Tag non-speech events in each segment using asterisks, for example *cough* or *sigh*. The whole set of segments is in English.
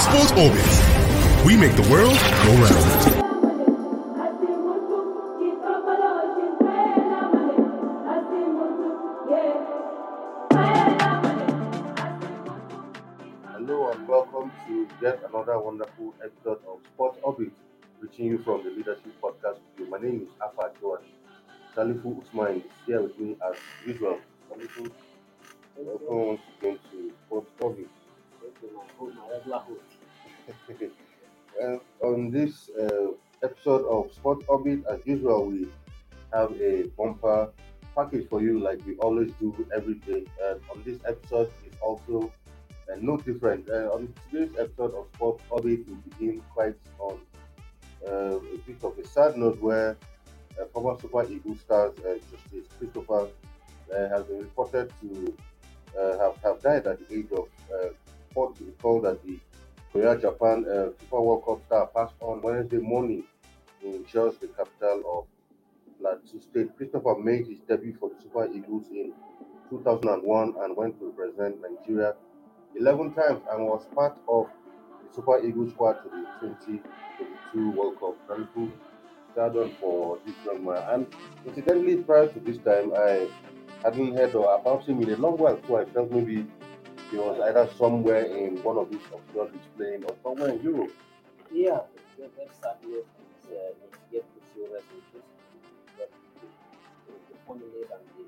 Sports Orbit. We make the world go round. Hello and welcome to yet another wonderful episode of Sports Orbit, reaching you from the Leadership Podcast Studio. My name is Afa Joan. Salifu Usman is here with me as usual. Salifu, welcome once again to Sports Orbit. *laughs* On this uh, episode of Sport Orbit, as usual, we have a bumper package for you, like we always do every day. And on this episode, is also uh, no different. Uh, on today's episode of Sport Orbit, we begin quite on uh, a bit of a sad note where uh, former Super Eagles stars uh, Justice Christopher uh, has been reported to uh, have, have died at the age of uh, 40. Recall that the Korea Japan uh, FIFA World Cup star passed on Wednesday morning in Jos, the capital of Plateau State. Christopher made his debut for the Super Eagles in 2001 and went to represent Nigeria 11 times and was part of the Super Eagles squad to the 2022 World Cup. Thankful stardom for this young man. And incidentally, prior to this time, I hadn't heard about him in a long while, so I felt maybe he was either somewhere in one of these obscure playing or somewhere in Europe. Yeah, the idea is uh, get to see resolutions. But the, the and the,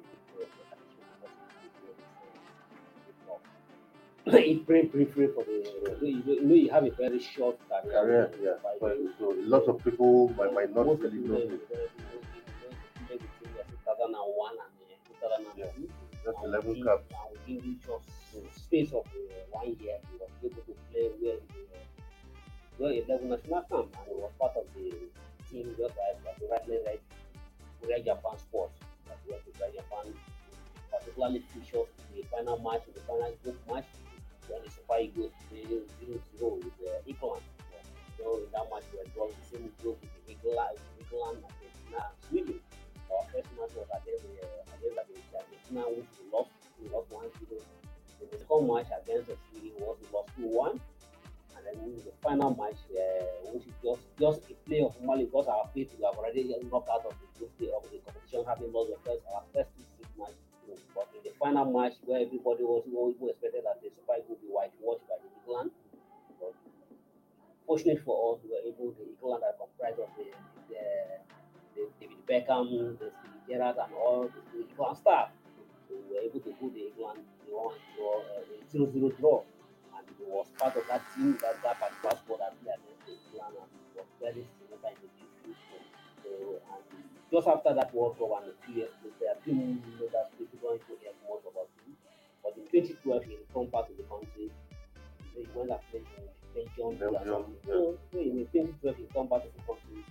the it's very free for the you know, you have a very short career. Career, yeah. So, so a of people might, might not really know Level he, Cup. He reached us in the space of uh, one year. He was able to play where well, he uh, well, 11 national camp and he was part of the team just like the rightly right Korea right, Japan sports. That was the Korea Japan, particularly featured the final match, the final group match, when the Super Eagles played 0 0 the uh, England. So in that match, we were drawn the same group with England, England and Sweden. Was against the against the Argentina which we lost we lost 1-0. The second match against Sweden was we lost 2-1 and then the final match, uh, which is just just a play of Mali because our faith we have already knocked out of the group of the competition, having lost the first our first two six match. But in the final match, where everybody was who expected that the Super would be whitewashed by the England, but fortunate for us, we were able the England are comprised of the, the David Beckham, Steve Gerrard, and all the, England staff. So we were able to put the England the one draw, uh, the zero zero draw and he was part of that team that that particular squad that played against England and he was very significant in the history. So and just after that World Cup and a few years later, a few months later, people don't hear much about him. But in 2012, he returned back to the country. He went and played in Belgium. Belgium, So, so in 2012, he returned back to the country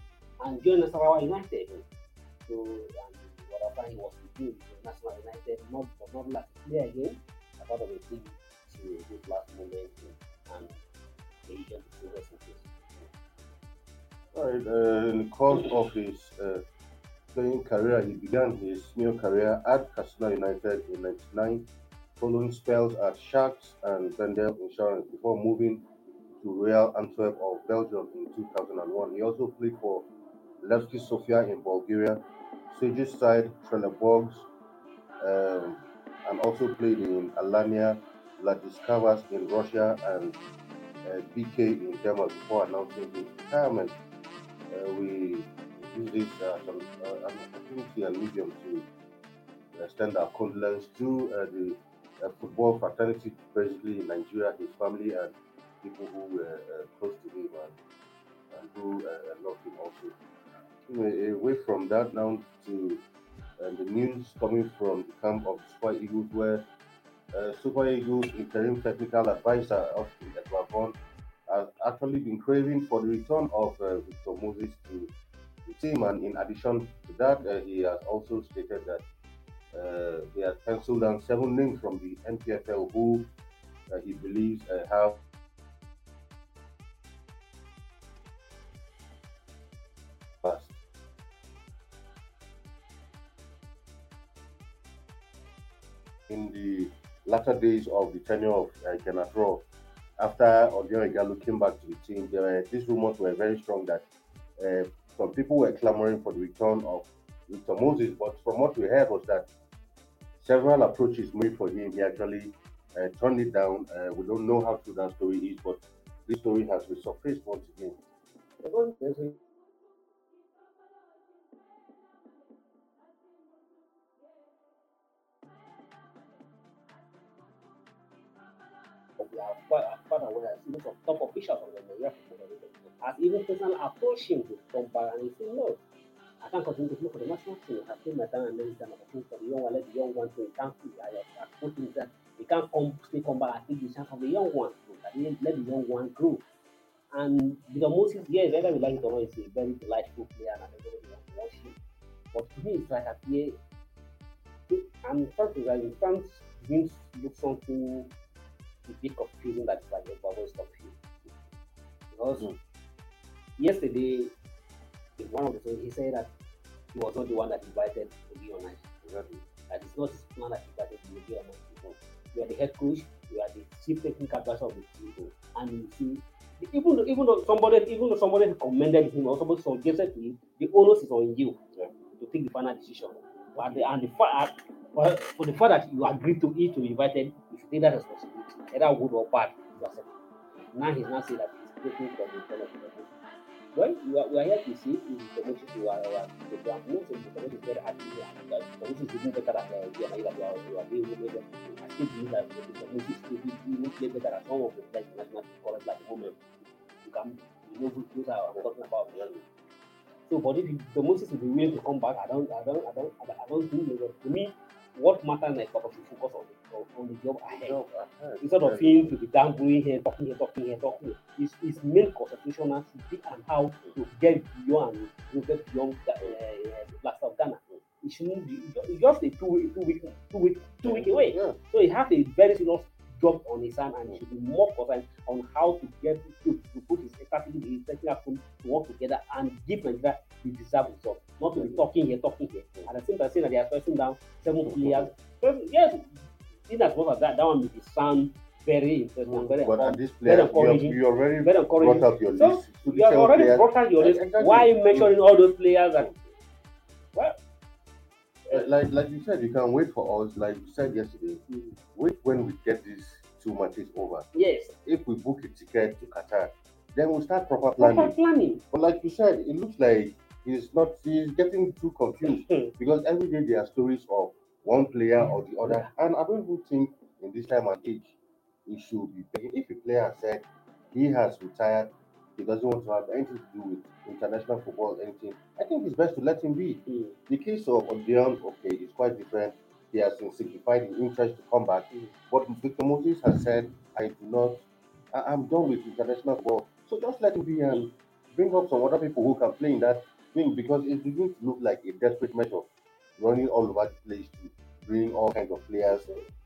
and during the Nasarawa United. So and whatever he was doing with National United, not but not like play again. I thought of a big to this last moment and the to rest in. All right, uh, in the course of his uh, playing career, he began his new career at Casino United in 99, following spells at Sharks and Bendel Insurance before moving to Royal Antwerp of Belgium in 2001. He also played for Levski Sofia in Bulgaria, Sage's side, Trelleborgs, um, and also played in Alania, Vladikavkaz in Russia, and uh, BK in Denmark before announcing his retirement. Uh, we use this as an, uh, opportunity and medium to extend our condolence to uh, the uh, football fraternity, basically in Nigeria, his family, and people who were uh, close to him and, and who uh, loved him also. Away from that, now to uh, the news coming from the camp of Super Eagles, where uh, Super Eagles interim technical advisor Augustine Eguavoen has actually been craving for the return of uh, Victor Moses to the team, and in addition to that, uh, he has also stated that uh, he has penciled down seven names from the NPFL who uh, he believes uh, have In the latter days of the tenure of uh, Gernot Rohr, after Odion Ighalo came back to the team, there were, these rumors were very strong that uh, some people were clamoring for the return of Victor Moses. But from what we heard was that several approaches made for him, he actually uh, turned it down. Uh, we don't know how true that story is, but this story has resurfaced once again. We are quite, quite aware even some top officials of the Nigeria Football Federation has even personally approached him to come back and he said, No, I can't continue to play for the national team. I have played my time and it's an opportunity for the young one, let the young one to he can't see. I have put him that he can't come still come back and take the chance of the young one. He let the young one grow. And the Moses, yes, whether we like it or not, he's a very delightful player and everybody wants to watch him. But to me, it's like a player. I'm trying to like, France didn't look something a bit confusing that it's like a bubble stop you. Because yesterday, one of the things, he said that he was not the one that invited to be on. That it's not his plan that invited to be on ice. You are the head coach, you are the chief technical advisor of the team, and you see. Even though, even though somebody even though somebody commended him or somebody suggested to him, the onus is on you Yeah. to take the final decision. But the, and the fact for, for the fact that you agreed to it to be invited, you should take that responsibility, either good or bad. You accept. Now he's not saying that he's taking from the fellow. Well, we are, we are here to see if the promotion you are, the the promotion is very happy and the is even better than uh, you are, you are, you are being able I still believe that the promotion is even better than some of the national current like the. You can you know those are talking about. So, but if you- the Moses will be willing to come back, I don't, I don't, I don't, I don't, I don't think will. To me, what matters is that should focus on the, on- the job ahead No, uh-huh. instead of him to be dangling here, talking here, talking here, talking here. His, his main concentration now should be on how to get beyond to get beyond the uh, Black of Ghana. It shouldn't be just a two two week, two week, two week away. Yeah. So he has a very serious job on his hand and should be more concerned on how to get to, to put his strategy, his technical team to work together and give Nigeria the deserved result. Not to be talking here, talking here. At the same time, saying that they are pressing down seven players. Yes, in as much as that, that one may be sound very interesting and very, But at this player, you, have, encouraging. you already very brought up your list. So You have already players, brought out your list. Exactly. Why mentioning all those players that well like like you said, you can wait for us. Like you said yesterday, mm, wait when we get these two matches over. yes, If we book a ticket to Qatar, then we'll start proper planning. proper planning. But like you said, it looks like he's not. He's getting too confused Hmm. because every day there are stories of one player or the other, and I don't even think in this time and age he should be paying. If a player said he has retired, he doesn't want to have anything to do with international football, anything. I think it's best to let him be. Mm. The case of Odion, okay, is quite different. He has signified his interest to come back. Mm. But Victor Moses has said, I do not, I, am done with international football. So just let him be and bring up some other people who can play in that thing because it begins to look like a desperate measure running all over the place to bring all kinds of players.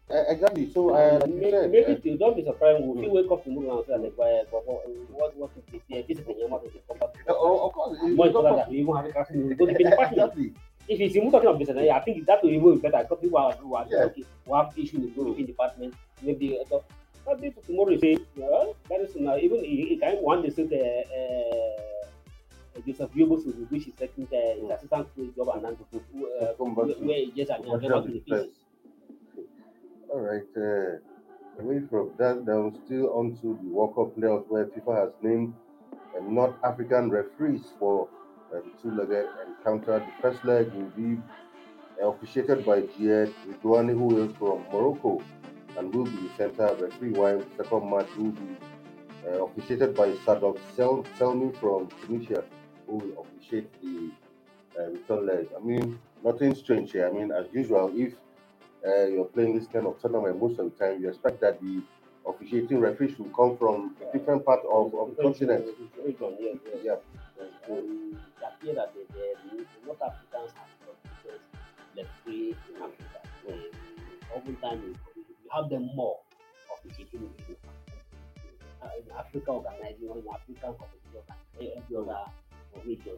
Uh, exactly. So, uh, like you maybe, said, maybe uh, to don't be surprised. We'll Mm. wake up tomorrow and say, like, but what, what, what is this? The Yamato to come back. uh, oh, of course, it's More important that we even have a classroom. We to *laughs* the department. exactly. If it's even talking of business, I think that will even be better. Because people are, who are Yeah. okay, who have issue in the department, maybe uh, tomorrow you say, well, very soon now, even he can one day say, uh, uh, Joseph Yobo's which is taking uh, his assistant to job and then uh, to- where he just and to to the the pieces. All right. Uh, away from that, now still on to the World Cup playoffs where FIFA has named uh, North African referees for the two-legged encounter. The first leg will be uh, officiated by Jihad Ridwani, who is from Morocco, and will be the center referee, while the second match will be uh, officiated by Sadok Sel- Selmi from Tunisia, who will officiate the uh, return leg. I mean, nothing strange here. I mean, as usual, if uh, you're playing this kind of tournament most of the time, you expect that the officiating referees will come from a different part of, of the continent. Region, yes. Yeah. Um, it appears that the, the, North Africans have got different referee in Africa. Um, oftentimes you have them more officiating in, uh, in Africa organizing or in African competition every other region.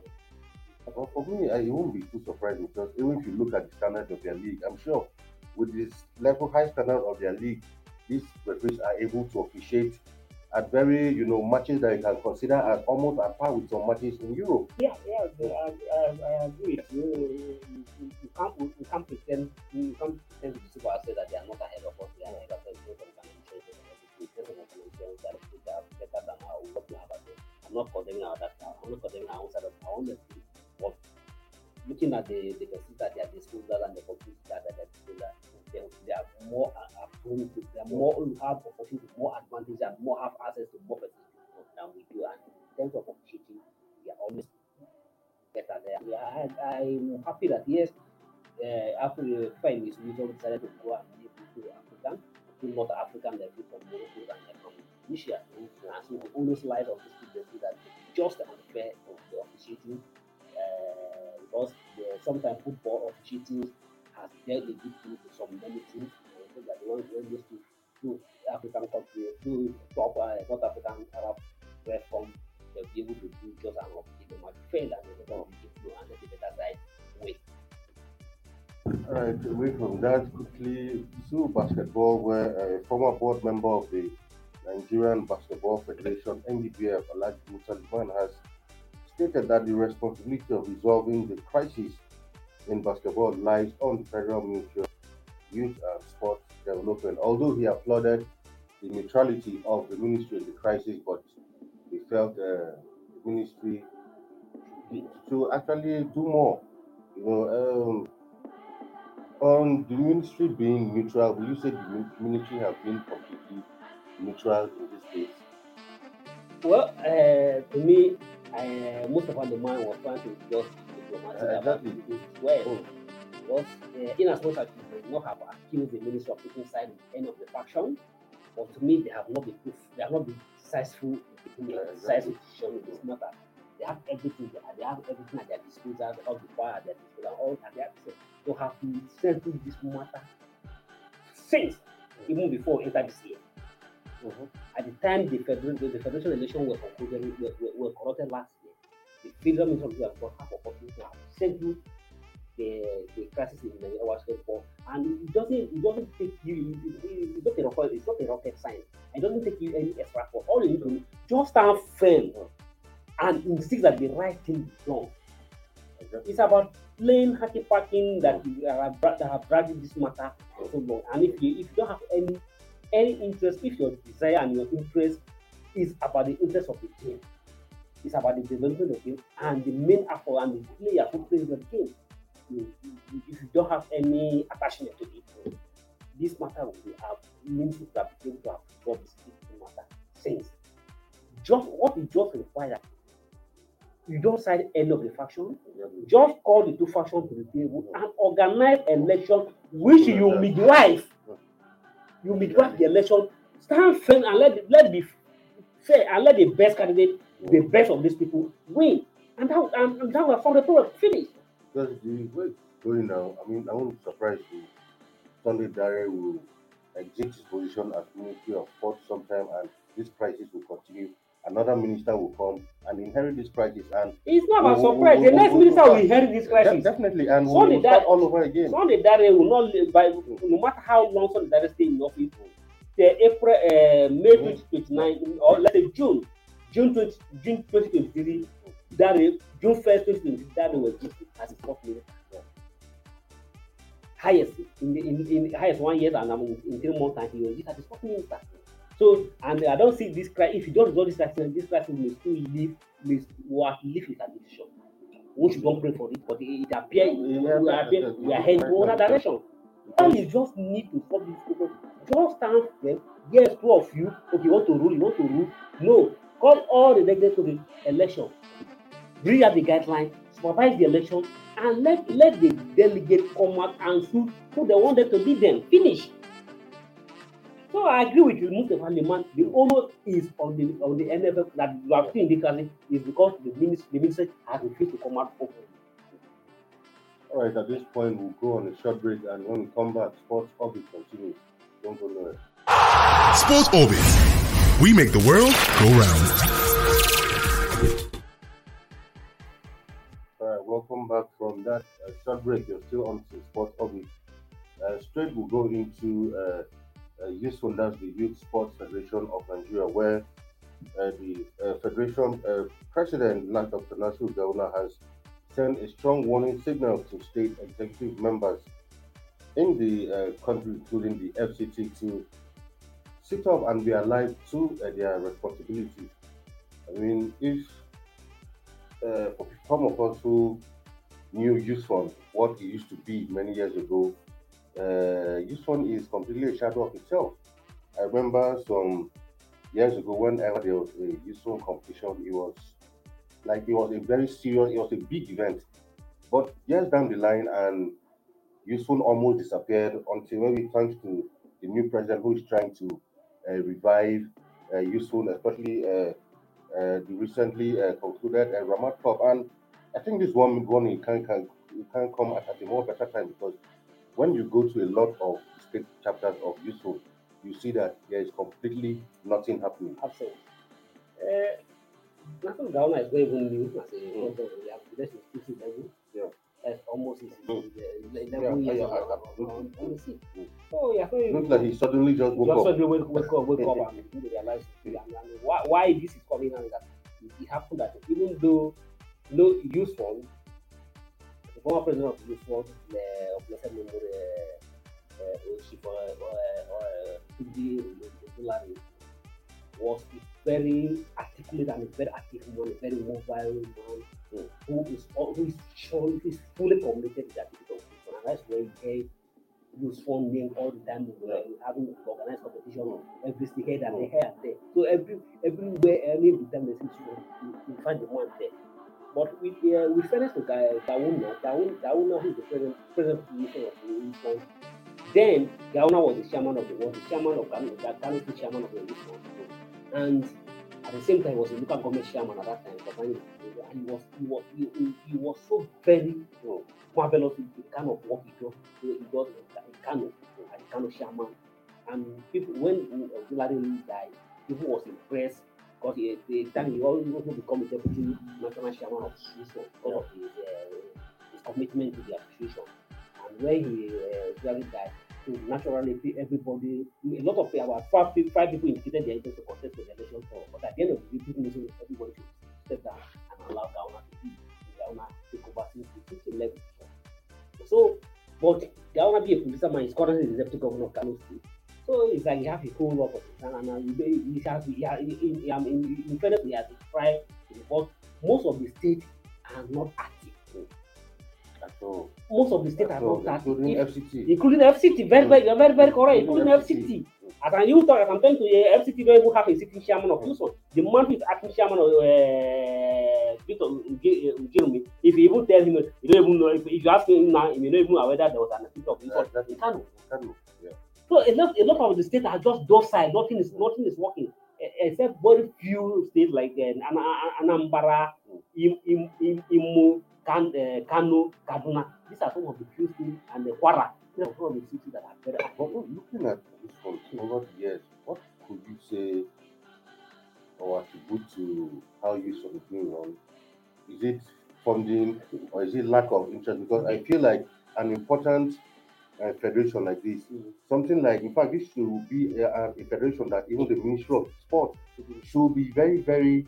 For, me, uh, it won't be too surprising because even if you look at the standard of their league, I'm sure with this level high standard of their league, these referees are able to officiate at very, you know, matches that you can consider as almost at par with some matches in Europe. Yeah, yeah, I, I, I agree. You, you, you, can't you can't pretend you can't pretend to deceive ourselves that they are not ahead of us. They are ahead of us. They are better than our what we. I'm not condemning our that. I'm not condemning our own side of our own looking at the, the are have opportunity, more advantage, and more have access to more facilities than we do. And in terms of opportunity, we are always better there. Yeah, I, I'm happy that yes, uh, after the five is we decided to go and live to African, to North African, they from Morocco and from Tunisia. So we always light of this Right, away from that, quickly, Zoo Basketball, where a former board member of the Nigerian Basketball Federation, NBBF, Alhaji Musa has stated that the responsibility of resolving the crisis in basketball lies on the Federal Ministry of Youth and Sports Development. Although he applauded the neutrality of the ministry in the crisis, but he felt uh, the ministry to actually do more. You know, um, on the ministry being neutral, will you say the ministry have been completely neutral in this case? Well, uh, to me, uh, most of the mind was trying to just diplomatic Uh, exactly. well. Oh. Because uh, in as much as they may not have accused the minister of taking side in any of the faction, but to me they have not been proof, they have not been decisive in taking a decisive decision in this matter. They have everything there, they have everything at their disposal, all the power at their disposal, all at their disposal. To have to settle this matter since even before we enter this year. Mhm. At the time the federal the, the federation election was concluded were, were, were conducted last year, the federal minister of youth have opportunity to have settled the the crisis in Nigeria basketball, and it doesn't it doesn't take you it, it, it's not a rocket it's not a rocket science. It doesn't take you any extra for All you need to do just stand firm and insist that the right thing is done. Exactly. It's about plain hacky packing that you are uh, that have dragged this matter so long. And if you if you don't have any any interest, if your desire and your interest is about the interest of the game, it's about the development of the game and the main effort and the player who plays the game. You, you, if you don't have any attachment to it, this matter will have means to have been able to have resolved this matter since. Just what it just requires you don't side any of the faction, just call the two factions to the table and organize election which you midwife. You midwife the election, stand firm and let the, let be fair and let the best candidate, the best of these people win. And that and, and that will solve the problem. Finish. Because the way going now, I mean, I won't be surprised if Sunday Dare will exit his position as Ministry of Sports sometime and this crisis will continue. Another minister will come and inherit this crisis and It's not We'll- surprise. we'll- The next we'll- minister we'll- inherit this De- crisis. definitely and we'll, we'll start all over again. Sunday Dare will not live by no matter how long Sunday Dare stay in office. The April, uh, May 2029, or let's say June, June 20, June 2023, Dare, June 1st, 2023, Dare was elected as a fourth minister. Highest in the in, in highest one year and um, in three months time he was elected as a fourth minister. So and I don't see this crisis. If you don't resolve this crisis, this crisis may still live, may will have live with administration. We should don't pray for it, but it, it appear Yeah, we are, appear, we are heading to another direction. All you just need to solve this problem. Just stand firm. Yes, two of you. Okay, you want to rule, you want to rule. No. Call all the delegates to the election. Bring out the guidelines, supervise the election, and let let the delegate come out and choose who they want them to lead them. Finish. So I agree with you, Mustafa Liman. The onus is on the on the NFF that you have seen in is because the minister the minister has refused to come out openly. All right, at this point, we'll go on a short break and when we come back, Sports Orbit continues. Don't go nowhere. Sports Orbit. We make the world go round. All right, welcome back from that uh, short break. You're still on to Sports Orbit. Uh, straight, we'll go into uh, uh, Youth Wonders, the Youth Sports Federation of Nigeria, where uh, the uh, Federation uh, President, Dr. Nasir Gawuna, has sent a strong warning signal to state executive members in the uh, country, including the FCT, to sit up and be alive to their responsibilities. I mean, if uh, some of us who knew YSFON, what it used to be many years ago, uh, YSFON is completely a shadow of itself. I remember some years ago whenever there was a Fund competition, it was like it was a very serious, it was a big event. But years down the line, and YSFON almost disappeared until maybe thanks to the new president who is trying to uh, revive uh, YSFON, especially uh, uh, the recently uh, concluded uh, Ramat Cup. And I think this one one can can it can come at a more better time because when you go to a lot of state chapters of Youth you see that there is completely nothing happening. Absolutely. Uh, National Ghana is not even new as a Mm. We have this institution level. Yeah. That's almost his Mm. uh, Yeah, level years yeah, I- on, on, on the sea. Mm. So yeah, so looks like he suddenly just woke just up. suddenly wake, wake up, wake up and *laughs* to realize and, and why, why this is coming out is that it, happened that even though no YSFON, Eh, the former president of YSFON, of blessed memory, Chief Tundi Olari, was a very articulate and very very mobile man Mm. who is al- who is shown who is fully committed to the activity of YSFON, and that's where he gave YSFON name all the time. We were having organized competition every state here and here and there. So every everywhere, any of the time there's issue, you, you find the man there. But with uh, with fairness to Ga- Gawuna, Gawuna, Gawuna who is the president, president of the the Fund, then Gawuna was the chairman of the was the chairman of Kano, the Kano chairman of the Fund, and at the same time he was a local government chairman at that time. And he was he was he, was so very you know, with the kind of work he does. He does in Kano, as the chairman. And people when Auxiliary died, people was impressed because he, the time he also become a deputy national chairman of Switzerland because of his, uh, his commitment to the association. And when he uh, died, so naturally everybody, a lot of about five, five people indicated their interest to contest the election for, but at the end of the day, people knew everybody should step down and allow Gawuna to be Gawuna take over since the 2011. So, but Gawuna be a producer man, he's currently the deputy governor of Kano State. It's like he has a whole lot of and, and he, he has, he has, in, in, in, in fairness, he has tried, but most of the states are not active. So, Most of the states are not active. including FCT. including FCT, very, very, very, very correct, including FCT. As an youth, as I'm telling you, uh, FCT don't even have a sitting chairman of Houston. The man who is acting chairman of uh, Victor uh, Jeremy, if you even tell him, you don't even know, if, if you ask him now, he may not even know whether there was an activity of Houston. He can't. Kano, yeah. So a lot, a lot of the states are just docile. Nothing is, nothing is working, eh, except very few states like uh, Ana- Ana- Anambra, Im, Im, Im, Imo, Kan, uh, Kano, Kaduna. These are some of the few states, and the Kwara. These are some of the cities that are very active. Looking at this one over the years, what could you say or attribute to how youth is being run? Is it funding or is it lack of interest? Because I feel like an important uh, federation like this, something like, in fact, this should be a, a federation that even the Ministry of Sport should be very, very,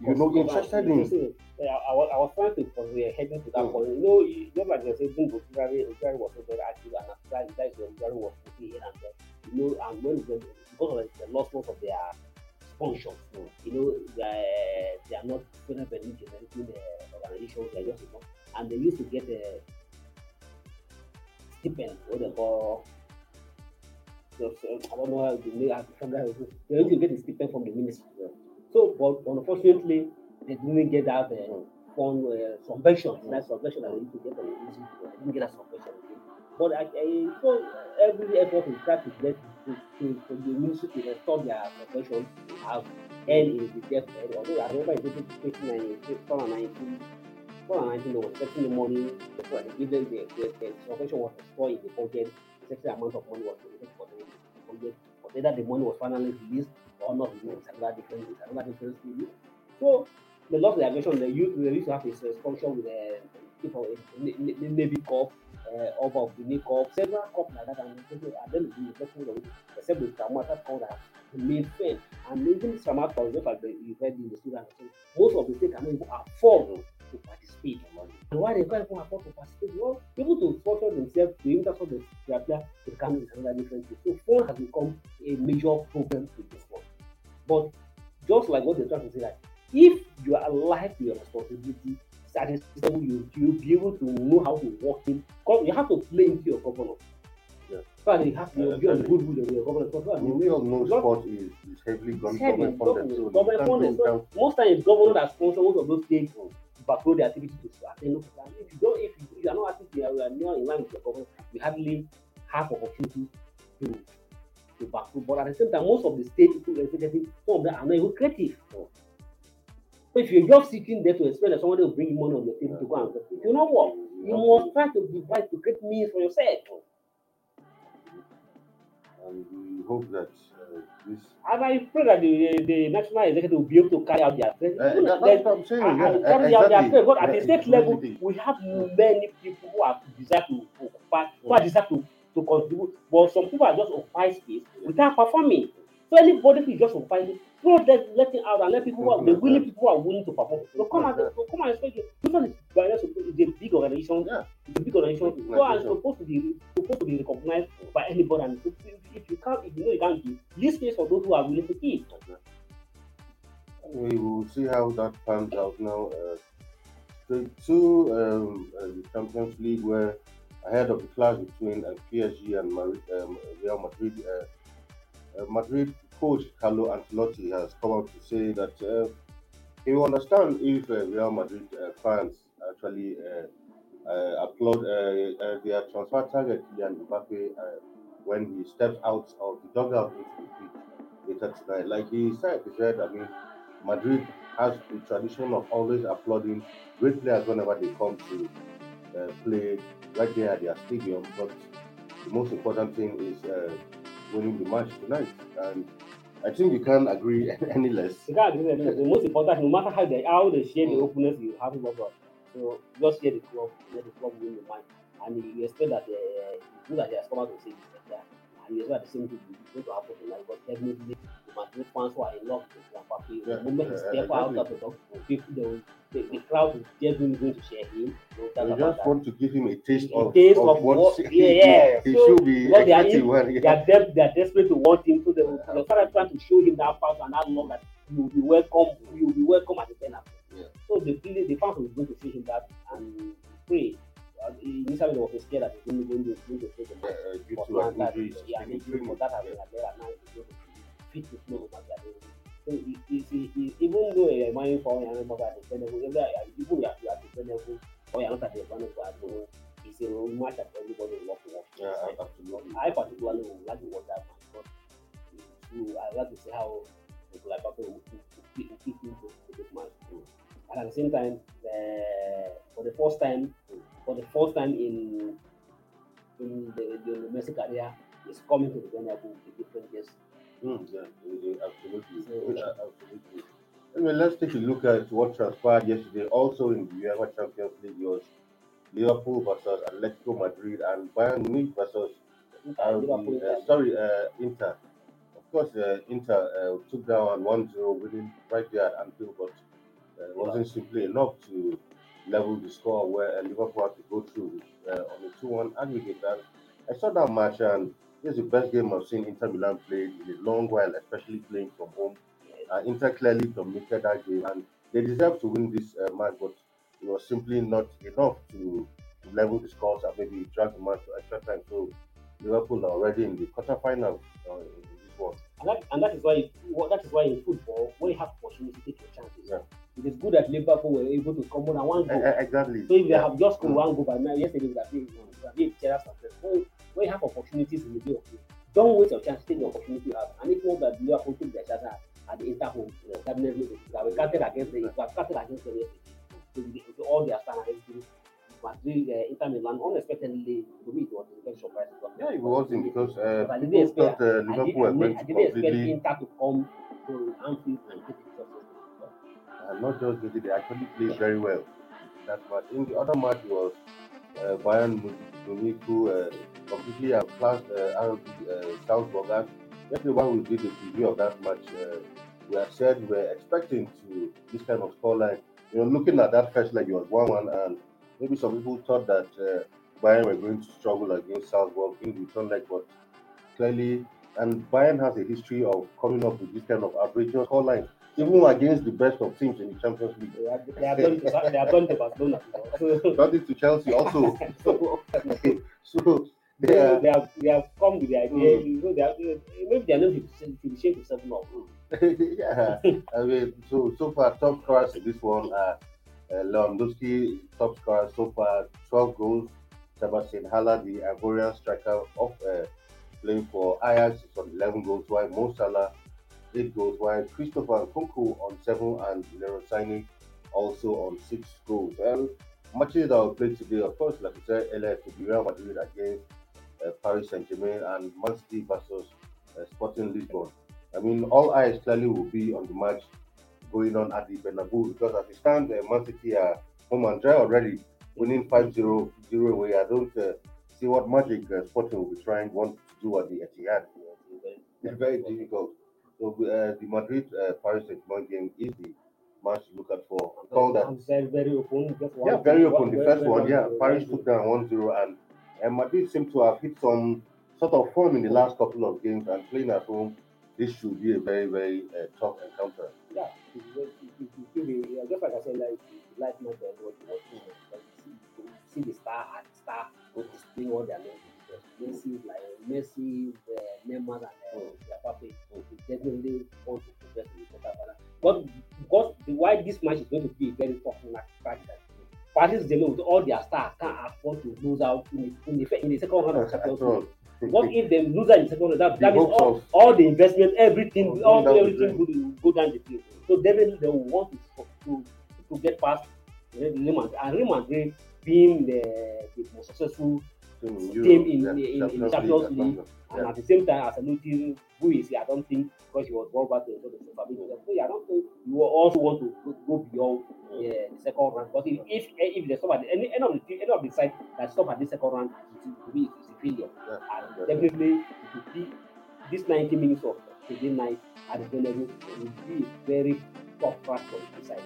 you know, interested in. Yeah, I, was, I was trying to, because we are heading to that Mm. point. You know, you- just like you're saying, Ujari was so very active, and after that, when Ujari was putting here and there. You know, and when the, because of the loss most of their sponsors, you know, they, they are not very benefit generating uh, organizations, they are just, you know, and they used to get a stipend, what they call. Uh, I don't know how how to- They to get the stipend from the ministry. So, but unfortunately, they didn't get that uh, fund uh, subvention. That subvention that they used to get from the ministry, didn't get that subvention. But I, I so every effort is tried to get to, to, to the ministry to restore their subvention have end in the debt. Although I remember in 2019, 2019, 2019, they were expecting the give them the, the, the subvention was restored in the a amount of money was for the budget. But the money was finally released or not another different, it's another different story. So. They used, used to have a sponsor with the of the Navy Cup, uh, of of the Cup, several cups like that, and at the end of the day, except the Samata called that made fame. And even Samata was just like the, you in the student, most of the states are even afford to participate. And why they can't even afford to participate? Well, people to sponsor themselves to even what they apply to become is another different thing. So phone has become a major problem to this one. But just like what they're trying to say, like if you are alive to your responsibility, certain system you you'll be able to know how to work in. You have to play into your governor. Yeah. So you have to Yeah, be on the good with your governor. So, I mean, know sport is, is heavily gone It's heavy, government funded. So government funded. So most times government that sponsor most of those states backroad the activity to attend local plan. If you don't, if you, if you are not active, you are, you not in line with your government, you hardly have opportunity to to backroad. But at the same time, most of the state representatives, some of them are not even creative. So if you're just sitting there to expect that somebody will bring you money on your table to go and it will not work. You must try to devise to create means for yourself. And we hope that. And I pray that the, the national executive will be able to carry out their threat. Uh, that- that's what I'm saying. And- yeah, and uh, carry out their exactly. threat. But at the Yeah, state level, exactly. we have many people who have desire to occupy, who have desire to, to contribute. But some people are just occupy space without performing. So anybody who just occupying, throw that let it out and let people who are the willing people who are willing to perform. So come and so come and expect it. This is it's a big organization. Yeah. It's a big organization. So organization. supposed to be supposed to be recognized by anybody. And if, if, you can't, if you know you can't give, leave space for those who are willing to give. We will see how that pans out now. Uh, straight to um, uh, the Champions League, where ahead of the clash between uh, PSG and Madrid, um, Real Madrid, uh, uh, Madrid coach Carlo Ancelotti has come out to say that uh, he will understand if uh, Real Madrid uh, fans actually uh, uh, applaud their transfer target Kylian Mbappe when he steps out of the dugout into the pitch later tonight. Like he said, he said, I mean, Madrid has a tradition of always applauding great players whenever they come to play right there at their stadium. But the most important thing is winning the match tonight. And I think you can't agree *laughs* any less. You can't agree with that. The most important, no matter how they how they share the openness, you have to work So just share the club, let the club win the match, and you expect that uh, you know that they are coming to say this that, and you expect the same thing is going to happen tonight. But definitely, fans who are in love with Mbappe, the moment he yeah, step out of the people, will, the, the crowd is definitely going to share him. We about just that. want to give him a taste A of, taste of of what what- *laughs* he, yeah, yeah. he So, should be what they are in- when they are, de- they are desperate to want him, so they will they start trying to show him that power and that love that you will be welcome, you will be welcome at the penalty. Yeah. So the really the fans will going to see him that and pray. Uh, initially, they were scared that he's going to going to take the uh, match. uh, due to an that injury. yeah, injury, that has been there and now he's going to be fit the match. again. So he, he, he, he, even though you're minding for him, I'm not at the level, even you are or you're not at the level, it's a match that everybody will watch. Yeah, absolutely. I particularly would like to watch that match because I like to see how people like Mbappe will fit into this match. And at the same time, uh, for the first time, for the first time in in the, the, the Messi career, he's coming to the Bernabeu with different guests. Mm, yeah, absolutely. So- Yeah, absolutely. Anyway, let's take a look at what transpired yesterday. Also in the UEFA Champions League was Liverpool versus Atletico Madrid and Bayern Munich versus uh, the- uh, sorry, uh, Inter. Of course, uh, Inter uh, took down 1-0, winning right there at Anfield, but uh, it wasn't simply enough to level the score where uh, Liverpool had to go through uh, on a 2-1 aggregate. And I saw that match, and this is the best game I've seen Inter Milan play in a long while, especially playing from home. Uh, Inter clearly dominated that game, and they deserve to win this uh, match, but it was simply not enough to, level the scores and maybe drag the match to extra time. So Liverpool are already in the quarterfinals uh, in this one. And that, and that is why what- that is why in football, when you have opportunity, take your chances. Yeah. It is good that Liverpool were able to come on and one goal. e- exactly. So if they Yeah. have just scored one goal by now, yesterday would have been would have been success. When you have opportunities in the play, don't waste your chance, to take the opportunity you have. And if not that Liverpool took their chance at, the Inter home, you know, definitely they were counted against the it was counted against them yesterday. So the- all their standard everything. Madrid, uh, Inter Milan, unexpectedly, to me, it was a very surprising. Yeah, it wasn't because uh, I didn't expect- uh, Liverpool I didn't, I didn't expect Inter to come to Anfield and take it. uh, not just did they actually played very well. that match. In the other match was uh, Bayern Munich who uh, completely outclassed uh, uh, Salzburg. Yesterday when we did the preview of that match, uh, we have said we are expecting to this kind of scoreline. You know, looking at that first leg, it was 1-1 and maybe some people thought that uh, Bayern were going to struggle against Salzburg in the return leg, but clearly, and Bayern has a history of coming up with this kind of outrageous scoreline, even against the best of teams in the Champions League. They have, they have done they have done to Barcelona. Done *laughs* it to Chelsea also. *laughs* so, so they, are, they have they have come with the idea. You know, they have, maybe they are not to be shaped to seven up. *laughs* yeah. I mean, so so far top scorers in this one are uh, Lewandowski, top scorer so far, 12 goals. Sebastian Haller, the Ivorian striker of uh, playing for Ajax, is on 11 goals, while Mo Salah, 8 goals, while Christopher Nkunku on 7 and Leroy Sané also on 6 goals. And matches that were played today, of course, like I said earlier, to be Real Madrid against uh, Paris Saint Germain and Man City versus uh, Sporting Lisbon. I mean, all eyes clearly will be on the match going on at the Bernabeu because as it stands, uh, Man City are home and dry already, winning 5-0 0 away. I don't uh, see what magic uh, Sporting will be trying want to do at the Etihad. It's very difficult. So uh, the Madrid uh, Paris Saint Germain game is the match to look at for. Call that. And very, very open. Just one Yeah, very open. The very, first very one, yeah. Paris took down 1 0, and, and Madrid seem to have hit some sort of form in the last couple of games and playing at home. This should be a very, very uh, tough encounter. Yeah, it- it- it yeah, just like I said, like life not what you but you see, see the star and star displaying what they are Messi, like Messi, uh, Neymar, and uh, Mbappe, they definitely want to progress in the quarterfinal. But because the why this match is going to be a very tough match, practical. Paris Saint-Germain with all their stars can't afford to lose out in the, in the, in the second round of Champions League. What if they lose out in the second round? That, The that means all, of- all the investment, everything, Oh, all everything will go down the drain. So definitely they will want to to, to get past Real Madrid. And Real Madrid being the, the most successful in team Europe, in, yeah, in, in, in Champions League, League, yeah. and at the same time as a new team, who is? I don't think because he was world battle so the so yeah, I don't think you will also want to go, go beyond uh, the second round. But if if, if they stop at the, any, any of the any of the side that stop at the second round, it will be it's a failure. Yeah, And yeah. definitely it will be this 90 minutes of today night at the Bernabeu will be very tough match for the side.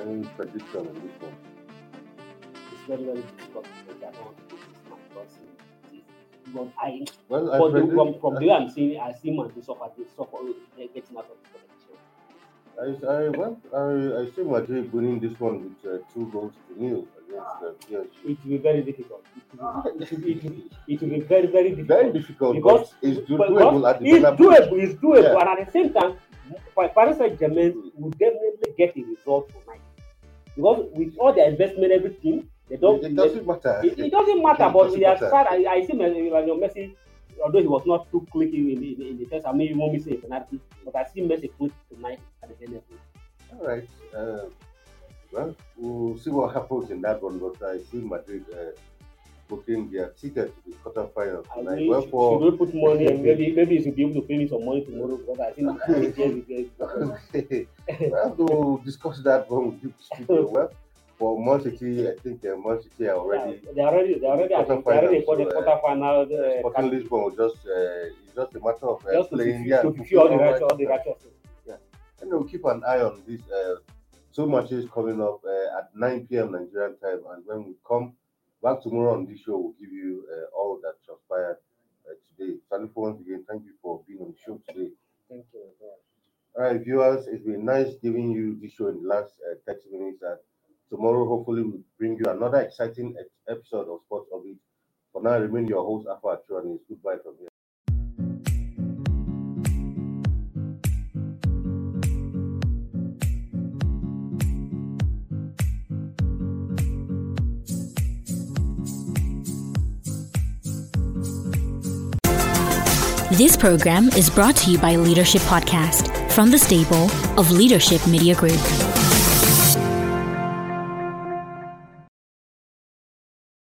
Any prediction on this one? It's very very difficult to this match because I Well, But the, from, from the way I'm seeing I see Man to suffer, they suffer uh, getting out of the competition. I, I, well, I, I see Madrid winning this one with uh, two goals to nil against uh, PSG. It will be very difficult. It will be, it will be, it will be, it will be very, very difficult. Very difficult, Because- but it's do- doable at the it's doable, it's doable, Yeah. and at the same time, Pa- Paris Saint Germain will definitely get a result tonight. Because with all their investment, everything, they don't. It, it doesn't matter. It, it doesn't matter, It but doesn't matter. I, I see Messi, Lionel Messi, although he was not too clicky in the, in in the first, I mean, he won't miss a penalty, but I see Messi click tonight at the Bernabeu. All right. Uh, well, we'll see what happens in that one, but I see Madrid uh, booking their ticket to the quarterfinals I tonight. mean, should, for should we put money and *laughs* maybe maybe you should be able to pay me some money tomorrow because I think *laughs* *laughs* well, we'll discuss that when we give the studio. Well, for City, I think uh, City are already. they already they already think they already for the uh, quarterfinal. Uh, Sporting Lisbon will just uh, it's just a matter of uh, just playing. fulfill, Yeah, to fulfill all the all the righteous. and we'll keep an eye on these uh, two matches coming up uh, at 9 p.m. Nigerian time. And when we come back tomorrow on this show, we'll give you uh, all that transpired uh, today. Salifu, once again, thank you for being on the show today. Thank you. Very much. All right, viewers, it's been nice giving you this show in the last uh, 30 minutes. And tomorrow, hopefully, we'll bring you another exciting episode of Sports Orbit. For now, I remain your host, Alpha Achuanis. Goodbye from here. This program is brought to you by Leadership Podcast from the stable of Leadership Media Group.